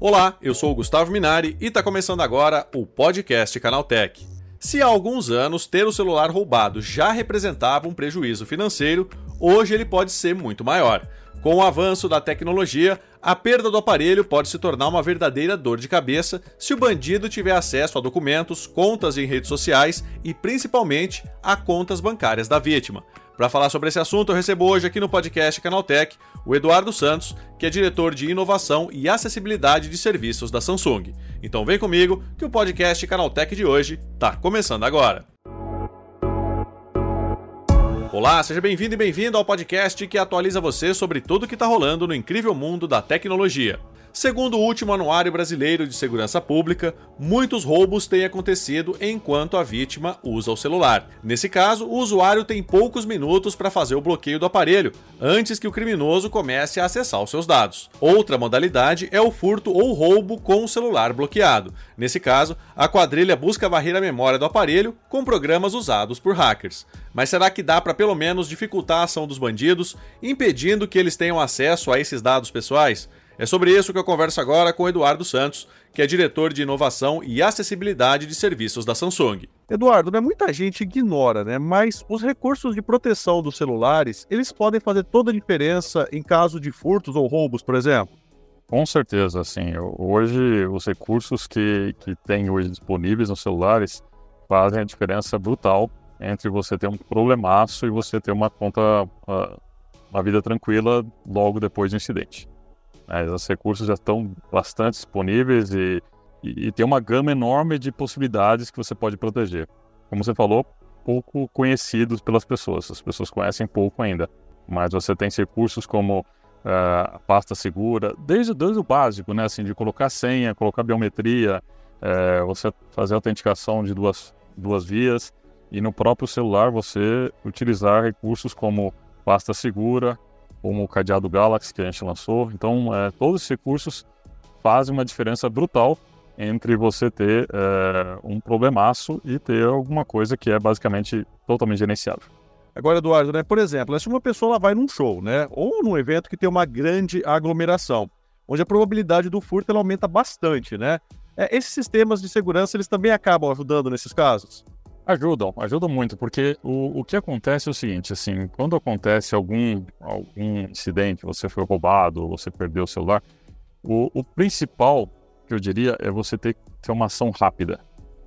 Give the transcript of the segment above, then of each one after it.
Olá, eu sou o Gustavo Minari e está começando agora o podcast Canaltech. Se há alguns anos ter o celular roubado já representava um prejuízo financeiro, hoje ele pode ser muito maior. Com o avanço da tecnologia, a perda do aparelho pode se tornar uma verdadeira dor de cabeça se o bandido tiver acesso a documentos, contas em redes sociais e principalmente a contas bancárias da vítima. Para falar sobre esse assunto, eu recebo hoje aqui no podcast Canaltech o Eduardo Santos, que é diretor de inovação e acessibilidade de serviços da Samsung. Então vem comigo que o podcast Canaltech de hoje está começando agora. Olá, seja bem-vindo e bem-vindo ao podcast que atualiza você sobre tudo o que está rolando no incrível mundo da tecnologia. Segundo o último Anuário Brasileiro de Segurança Pública, muitos roubos têm acontecido enquanto a vítima usa o celular. Nesse caso, o usuário tem poucos minutos para fazer o bloqueio do aparelho, antes que o criminoso comece a acessar os seus dados. Outra modalidade é o furto ou roubo com o celular bloqueado. Nesse caso, a quadrilha busca varrer a memória do aparelho com programas usados por hackers. Mas será que dá para pelo menos dificultar a ação dos bandidos, impedindo que eles tenham acesso a esses dados pessoais? É sobre isso que eu converso agora com Eduardo Santos, que é diretor de inovação e acessibilidade de serviços da Samsung. Eduardo, né, muita gente ignora, né, mas os recursos de proteção dos celulares, eles podem fazer toda a diferença em caso de furtos ou roubos, por exemplo? Com certeza, assim, hoje os recursos que, que tem hoje disponíveis nos celulares fazem a diferença brutal entre você ter um problemaço e você ter uma conta, ah, uma vida tranquila logo depois do incidente. Mas os recursos já estão bastante disponíveis e, e, e, tem uma gama enorme de possibilidades que você pode proteger. Como você falou, pouco conhecidos pelas pessoas, as pessoas conhecem pouco ainda. Mas você tem recursos como uh, a pasta segura, desde, desde o básico, né, assim, de colocar senha, colocar biometria, uh, você fazer autenticação de duas, duas vias e no próprio celular você utilizar recursos como pasta segura, como o cadeado Galaxy que a gente lançou. Então, é, todos esses recursos fazem uma diferença brutal entre você ter é, um problemaço e ter alguma coisa que é basicamente totalmente gerenciável. Agora, Eduardo, né, por exemplo, se uma pessoa vai num show, né, ou num evento que tem uma grande aglomeração, onde a probabilidade do furto ela aumenta bastante, né? É, esses sistemas de segurança eles também acabam ajudando nesses casos? Ajudam, ajudam muito, porque o, o que acontece é o seguinte, assim, quando acontece algum, algum incidente, você foi roubado, você perdeu o celular, o, o principal que eu diria é você ter, ter uma ação rápida.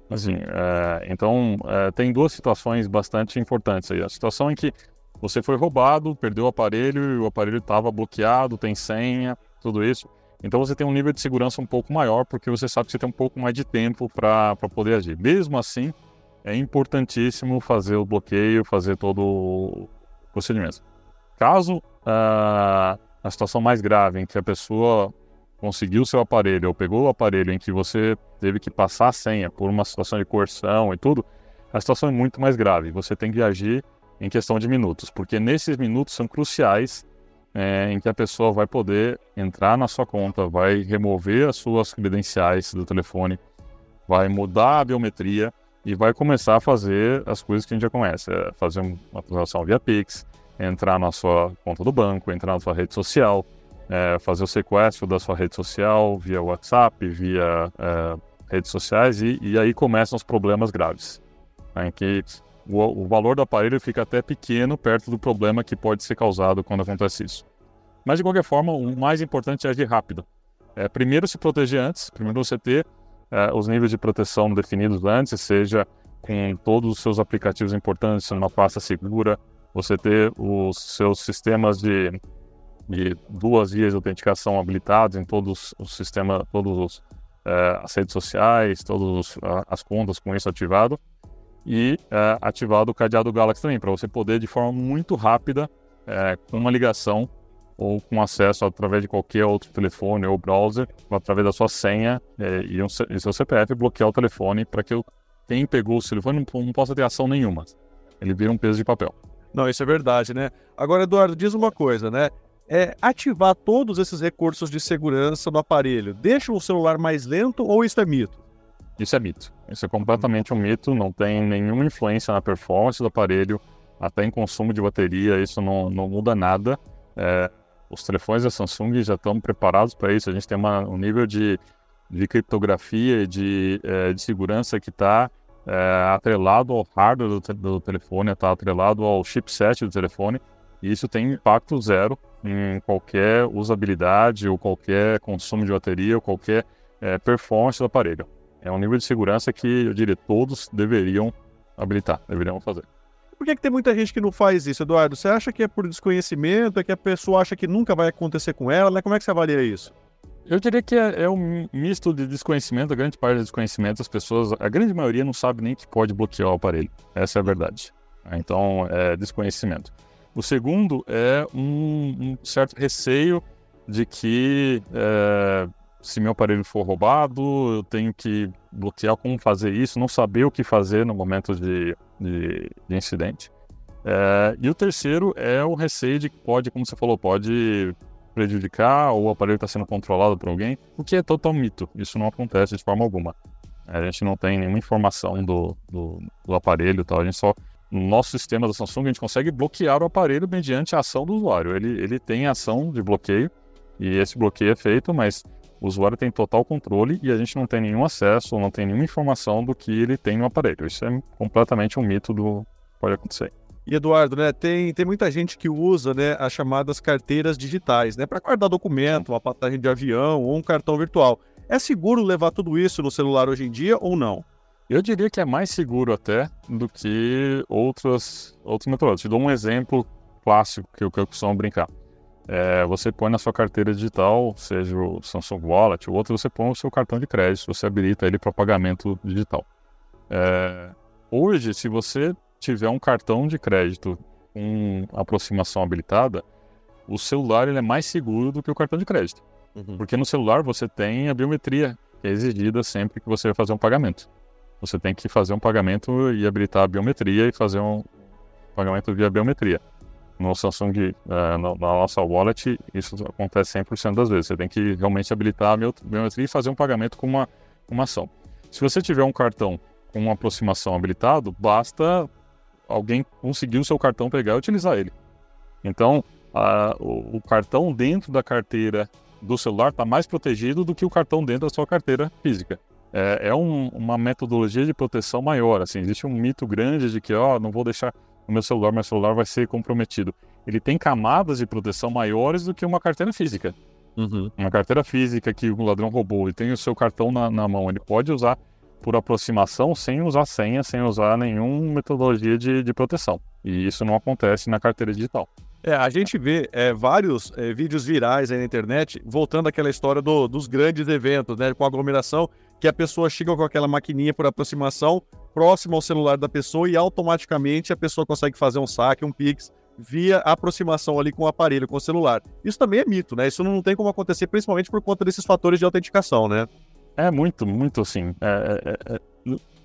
Assim, é, então, é, tem duas situações bastante importantes aí. A situação em que você foi roubado, perdeu o aparelho e o aparelho estava bloqueado, tem senha, tudo isso. Então você tem um nível de segurança um pouco maior, porque você sabe que você tem um pouco mais de tempo para poder agir. Mesmo assim, é importantíssimo fazer o bloqueio, fazer todo o procedimento. Caso uh, a situação mais grave em que a pessoa conseguiu seu aparelho ou pegou o aparelho em que você teve que passar a senha por uma situação de coerção e tudo, a situação é muito mais grave. Você tem que agir em questão de minutos, porque nesses minutos são cruciais é, em que a pessoa vai poder entrar na sua conta, vai remover as suas credenciais do telefone, vai mudar a biometria e vai começar a fazer as coisas que a gente já conhece, é fazer uma transação via Pix, entrar na sua conta do banco, entrar na sua rede social, é, fazer o sequestro da sua rede social via WhatsApp, via é, redes sociais e, e, aí começam os problemas graves, né, em que o, o, valor do aparelho fica até pequeno perto do problema que pode ser causado quando acontece isso. Mas de qualquer forma, o mais importante é agir rápido. É, primeiro se proteger antes, primeiro você ter uh, os níveis de proteção definidos antes, seja com todos os seus aplicativos importantes numa pasta segura, você ter os seus sistemas de, de duas vias de autenticação habilitados em todos os sistemas, todos os, uh, as redes sociais, todas uh, as contas com isso ativado. E uh, ativado o cadeado Galaxy também, para você poder de forma muito rápida, com uma ligação, ou com acesso através de qualquer outro telefone ou browser, através da sua senha é, e, um, e, seu CPF, bloquear o telefone para que quem pegou o telefone não, não, possa ter ação nenhuma. Ele vira um peso de papel. Não, isso é verdade, né? Agora, Eduardo, diz uma coisa, né? É, ativar todos esses recursos de segurança no aparelho deixa o celular mais lento ou isso é mito? Isso é mito. Isso é completamente um mito, não tem nenhuma influência na performance do aparelho, até em consumo de bateria, isso não, não muda nada. É, os telefones da Samsung já estão preparados para isso. A gente tem uma, um nível de, de criptografia e de, é, de segurança que está é, atrelado ao hardware do, do telefone, está atrelado ao chipset do telefone, e isso tem impacto zero em qualquer usabilidade ou qualquer consumo de bateria ou qualquer é, performance do aparelho. É um nível de segurança que eu diria todos deveriam habilitar, deveriam fazer. Por que, que tem muita gente que não faz isso, Eduardo? Você acha que é por desconhecimento, é que a pessoa acha que nunca vai acontecer com ela, né? Como é que você avalia isso? Eu diria que é, é, um misto de desconhecimento, a grande parte do desconhecimento, as pessoas, a grande maioria não sabe nem que pode bloquear o aparelho. Essa é a verdade. Então, é desconhecimento. O segundo é um, um certo receio de que é, se meu aparelho for roubado, eu tenho que bloquear como fazer isso, não saber o que fazer no momento de, de, de incidente. É, e o terceiro é o receio de que pode, como você falou, pode prejudicar ou o aparelho está sendo controlado por alguém, o que é total mito. Isso não acontece de forma alguma. A gente não tem nenhuma informação do, do, do aparelho tal. A gente só, no nosso sistema da Samsung, a gente consegue bloquear o aparelho mediante a ação do usuário. Ele, ele tem ação de bloqueio e esse bloqueio é feito, mas o usuário tem total controle e a gente não tem nenhum acesso, não tem nenhuma informação do que ele tem no aparelho. Isso é completamente um mito do pode acontecer. E Eduardo, né, tem, tem muita gente que usa né, as chamadas carteiras digitais, né, para guardar documento, uma passagem de avião ou um cartão virtual. É seguro levar tudo isso no celular hoje em dia ou não? Eu diria que é mais seguro até do que outros, outros métodos. Te dou um exemplo clássico que eu, que eu costumo brincar. É, você põe na sua carteira digital, seja o Samsung Wallet ou outro, você põe o seu cartão de crédito, você habilita ele para pagamento digital. É, hoje, se você tiver um cartão de crédito com aproximação habilitada, o celular ele é mais seguro do que o cartão de crédito. Uhum. Porque no celular você tem a biometria que é exigida sempre que você vai fazer um pagamento. Você tem que fazer um pagamento e habilitar a biometria e fazer um pagamento via biometria. No Samsung, uh, na nossa wallet, isso acontece 100% das vezes. Você tem que realmente habilitar a biometria e fazer um pagamento com uma, uma ação. Se você tiver um cartão com uma aproximação habilitado, basta alguém conseguir o seu cartão pegar e utilizar ele. Então, a, o, o, cartão dentro da carteira do celular está mais protegido do que o cartão dentro da sua carteira física. É, é um, uma metodologia de proteção maior. Assim, existe um mito grande de que, ó, não vou deixar o meu celular, meu celular vai ser comprometido. Ele tem camadas de proteção maiores do que uma carteira física. Uhum. Uma carteira física que o ladrão roubou e tem o seu cartão na, na mão, ele pode usar por aproximação sem usar senha, sem usar nenhuma metodologia de, de proteção. E isso não acontece na carteira digital. É, a gente vê é, vários é, vídeos virais aí na internet, voltando àquela história do, dos grandes eventos, né, com aglomeração, que a pessoa chega com aquela maquininha por aproximação próximo ao celular da pessoa e automaticamente a pessoa consegue fazer um saque, um pix, via aproximação ali com o aparelho, com o celular. Isso também é mito, né? Isso não tem como acontecer, principalmente por conta desses fatores de autenticação, né? É muito, muito assim. É, é, é,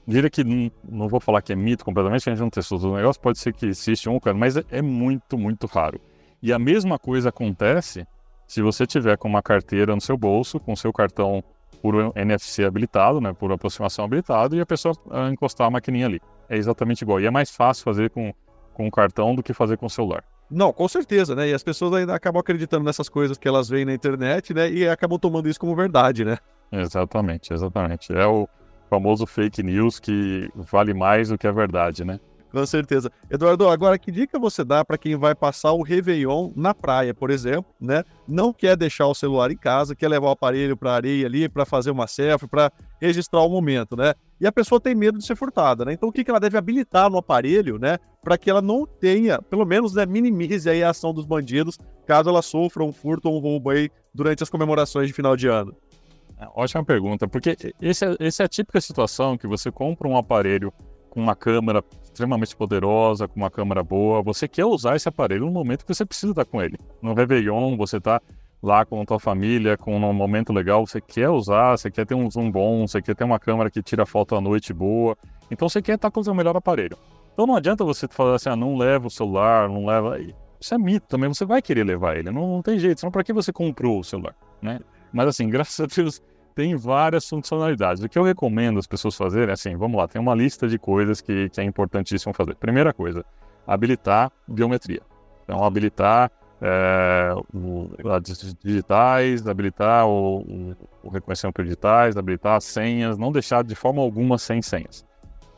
diria que não, não, vou falar que é mito completamente, a gente não testou todo o negócio, pode ser que existe um, mas é, é, muito, muito raro. E a mesma coisa acontece se você tiver com uma carteira no seu bolso, com seu cartão por NFC habilitado, né, por aproximação habilitado, e a pessoa encostar a maquininha ali. É exatamente igual. E é mais fácil fazer com, com o cartão do que fazer com o celular. Não, com certeza, né? E as pessoas ainda acabam acreditando nessas coisas que elas veem na internet, né? E acabam tomando isso como verdade, né? Exatamente, exatamente. É o famoso fake news que vale mais do que a verdade, né? Com certeza. Eduardo, agora que dica você dá para quem vai passar o Réveillon na praia, por exemplo, né? Não quer deixar o celular em casa, quer levar o aparelho para areia ali para fazer uma selfie, para registrar o momento, né? E a pessoa tem medo de ser furtada, né? Então o que, que ela deve habilitar no aparelho, né? Para que ela não tenha, pelo menos, né, minimize aí a ação dos bandidos, caso ela sofra um furto ou um roubo aí durante as comemorações de final de ano. É, ótima pergunta, porque esse é, esse é a típica situação que você compra um aparelho com uma câmera extremamente poderosa, com uma câmera boa, você quer usar esse aparelho no momento que você precisa estar com ele. No Réveillon, você está lá com a tua família, com um momento legal, você quer usar, você quer ter um zoom bom, você quer ter uma câmera que tira foto à noite boa, então você quer estar com o seu melhor aparelho. Então não adianta você falar assim, ah, não leva o celular, não leva... Isso é mito também, você vai querer levar ele, não, não tem jeito, senão para que você comprou o celular, né? Mas assim, graças a Deus tem várias funcionalidades. O que eu recomendo as pessoas fazerem é assim, vamos lá, tem uma lista de coisas que, que é importantíssimo fazer. Primeira coisa, habilitar biometria. Então, habilitar é, o, digitais, habilitar o, o, o, reconhecimento digitais, habilitar as senhas, não deixar de forma alguma sem senhas.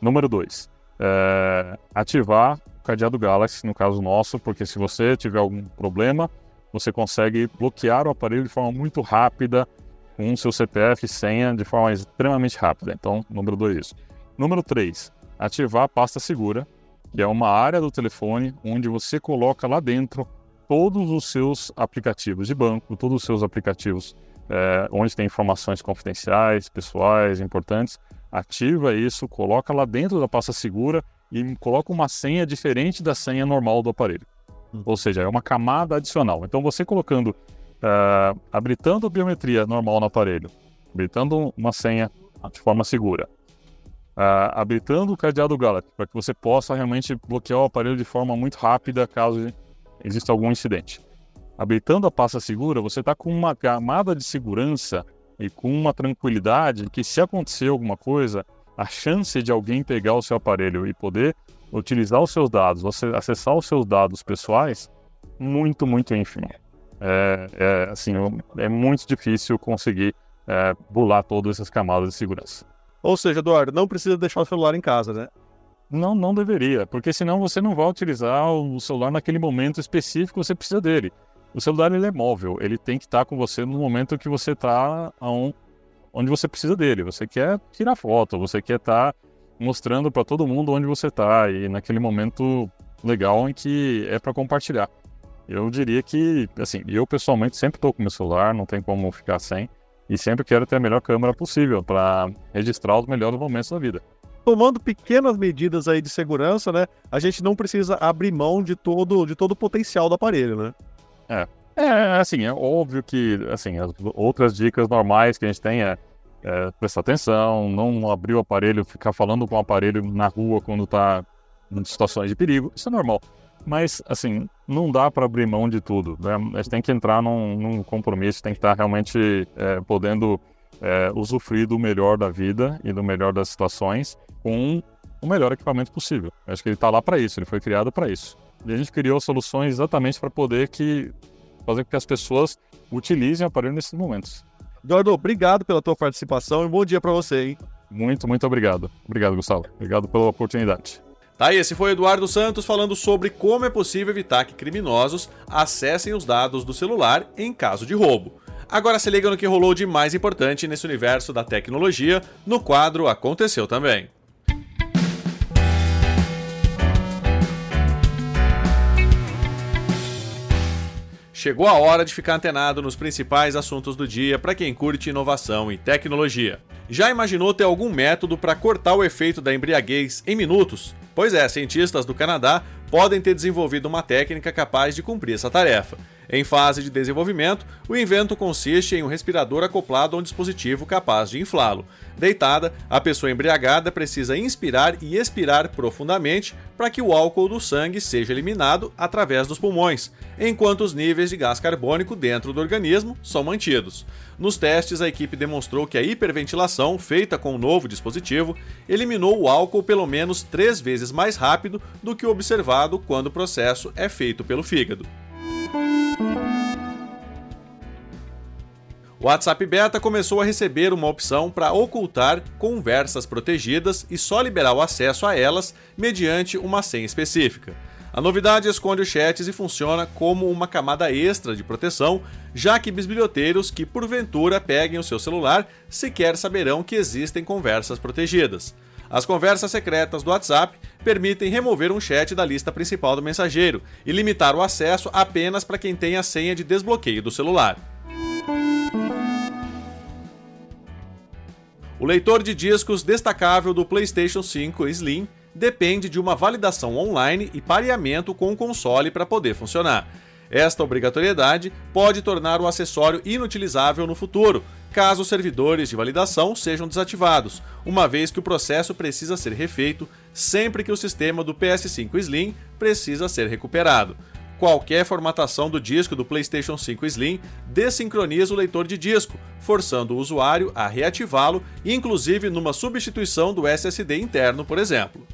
Número 2, é, ativar o cadeado Galaxy, no caso nosso, porque se você tiver algum problema, você consegue bloquear o aparelho de forma muito rápida com o seu CPF e senha de forma extremamente rápida. Então, número 2 isso. Número 3, ativar a pasta segura, que é uma área do telefone onde você coloca lá dentro todos os seus aplicativos de banco, todos os seus aplicativos é, onde tem informações confidenciais, pessoais, importantes. Ativa isso, coloca lá dentro da pasta segura e coloca uma senha diferente da senha normal do aparelho. Hum. Ou seja, é uma camada adicional. Então, você colocando, uh, habilitando a biometria normal no aparelho, habilitando uma senha de forma segura, uh, habilitando o cadeado Galaxy para que você possa realmente bloquear o aparelho de forma muito rápida caso exista algum incidente. Habilitando a pasta segura, você está com uma camada de segurança e com uma tranquilidade que se acontecer alguma coisa, a chance de alguém pegar o seu aparelho e poder utilizar os seus dados, você acessar os seus dados pessoais, muito, muito ínfimo. É, é assim, é muito difícil conseguir é, bular todas essas camadas de segurança. Ou seja, Eduardo, não precisa deixar o celular em casa, né? Não, não deveria, porque senão você não vai utilizar o celular naquele momento específico que você precisa dele. O celular ele é móvel, ele tem que estar com você no momento que você está onde você precisa dele. Você quer tirar foto, você quer estar mostrando para todo mundo onde você está e naquele momento legal em que é para compartilhar. Eu diria que, assim, eu pessoalmente sempre estou com meu celular, não tem como ficar sem, e sempre quero ter a melhor câmera possível para registrar os melhores momentos da vida tomando pequenas medidas aí de segurança, né? A gente não precisa abrir mão de todo, de todo o potencial do aparelho, né? É. É, assim, é óbvio que, assim, as outras dicas normais que a gente tem é, é prestar atenção, não abrir o aparelho, ficar falando com o aparelho na rua quando tá em situações de perigo, isso é normal. Mas, assim, não dá para abrir mão de tudo, né? A gente tem que entrar num, num compromisso, tem que estar tá realmente é, podendo é, usufruir do melhor da vida e do melhor das situações com o melhor equipamento possível. Acho que ele está lá para isso, ele foi criado para isso. E a gente criou soluções exatamente para poder que, fazer com que as pessoas utilizem o aparelho nesses momentos. Eduardo, obrigado pela tua participação e bom dia para você, hein? Muito, muito obrigado. Obrigado, Gustavo. Obrigado pela oportunidade. Tá, esse foi Eduardo Santos falando sobre como é possível evitar que criminosos acessem os dados do celular em caso de roubo. Agora se liga no que rolou de mais importante nesse universo da tecnologia no quadro Aconteceu Também. Chegou a hora de ficar antenado nos principais assuntos do dia para quem curte inovação e tecnologia. Já imaginou ter algum método para cortar o efeito da embriaguez em minutos? Pois é, cientistas do Canadá podem ter desenvolvido uma técnica capaz de cumprir essa tarefa. Em fase de desenvolvimento, o invento consiste em um respirador acoplado a um dispositivo capaz de inflá-lo. Deitada, a pessoa embriagada precisa inspirar e expirar profundamente para que o álcool do sangue seja eliminado através dos pulmões, enquanto os níveis de gás carbônico dentro do organismo são mantidos. Nos testes, a equipe demonstrou que a hiperventilação feita com o novo dispositivo eliminou o álcool pelo menos três vezes mais rápido do que o observado quando o processo é feito pelo fígado. O WhatsApp Beta começou a receber uma opção para ocultar conversas protegidas e só liberar o acesso a elas mediante uma senha específica. A novidade esconde os chats e funciona como uma camada extra de proteção, já que bisbilhoteiros que porventura peguem o seu celular sequer saberão que existem conversas protegidas. As conversas secretas do WhatsApp permitem remover um chat da lista principal do mensageiro e limitar o acesso apenas para quem tem a senha de desbloqueio do celular. O leitor de discos destacável do PlayStation 5 Slim depende de uma validação online e pareamento com o console para poder funcionar. Esta obrigatoriedade pode tornar o acessório inutilizável no futuro, caso os servidores de validação sejam desativados, uma vez que o processo precisa ser refeito sempre que o sistema do PS5 Slim precisa ser recuperado qualquer formatação do disco do PlayStation 5 Slim desincroniza o leitor de disco, forçando o usuário a reativá-lo, inclusive numa substituição do SSD interno, por exemplo.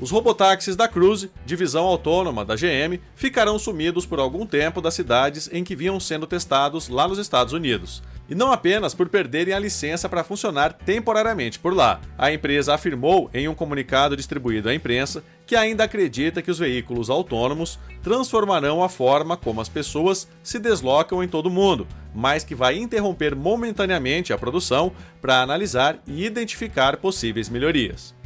Os robotáxis da Cruise, divisão autônoma da GM, ficarão sumidos por algum tempo das cidades em que vinham sendo testados lá nos Estados Unidos. E não apenas por perderem a licença para funcionar temporariamente por lá. A empresa afirmou em um comunicado distribuído à imprensa que ainda acredita que os veículos autônomos transformarão a forma como as pessoas se deslocam em todo o mundo, mas que vai interromper momentaneamente a produção para analisar e identificar possíveis melhorias.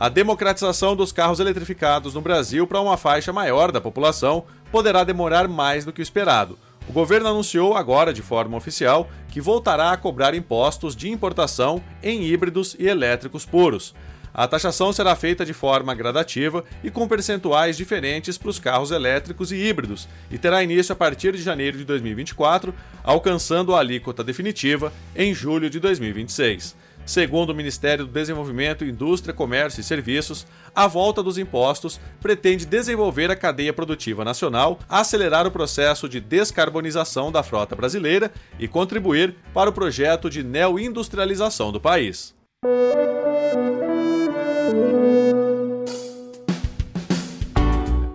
A democratização dos carros eletrificados no Brasil para uma faixa maior da população poderá demorar mais do que o esperado. O governo anunciou agora, de forma oficial, que voltará a cobrar impostos de importação em híbridos e elétricos puros. A taxação será feita de forma gradativa e com percentuais diferentes para os carros elétricos e híbridos e terá início a partir de janeiro de 2024, alcançando a alíquota definitiva em julho de 2026. Segundo o Ministério do Desenvolvimento, Indústria, Comércio e Serviços, a volta dos impostos pretende desenvolver a cadeia produtiva nacional, acelerar o processo de descarbonização da frota brasileira e contribuir para o projeto de neoindustrialização do país.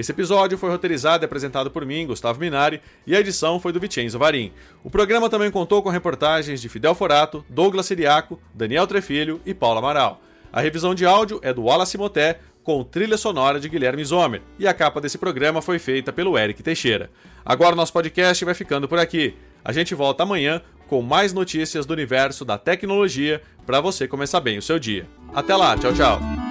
Esse episódio foi roteirizado e apresentado por mim, Gustavo Minari, e a edição foi do Vicenzo Varim. O programa também contou com reportagens de Fidel Forato, Douglas Siriaco, Daniel Trefilho e Paula Amaral. A revisão de áudio é do Wallace Moté, com trilha sonora de Guilherme Zomer, e a capa desse programa foi feita pelo Eric Teixeira. Agora nosso podcast vai ficando por aqui. A gente volta amanhã com mais notícias do universo da tecnologia para você começar bem o seu dia. Até lá, tchau, tchau.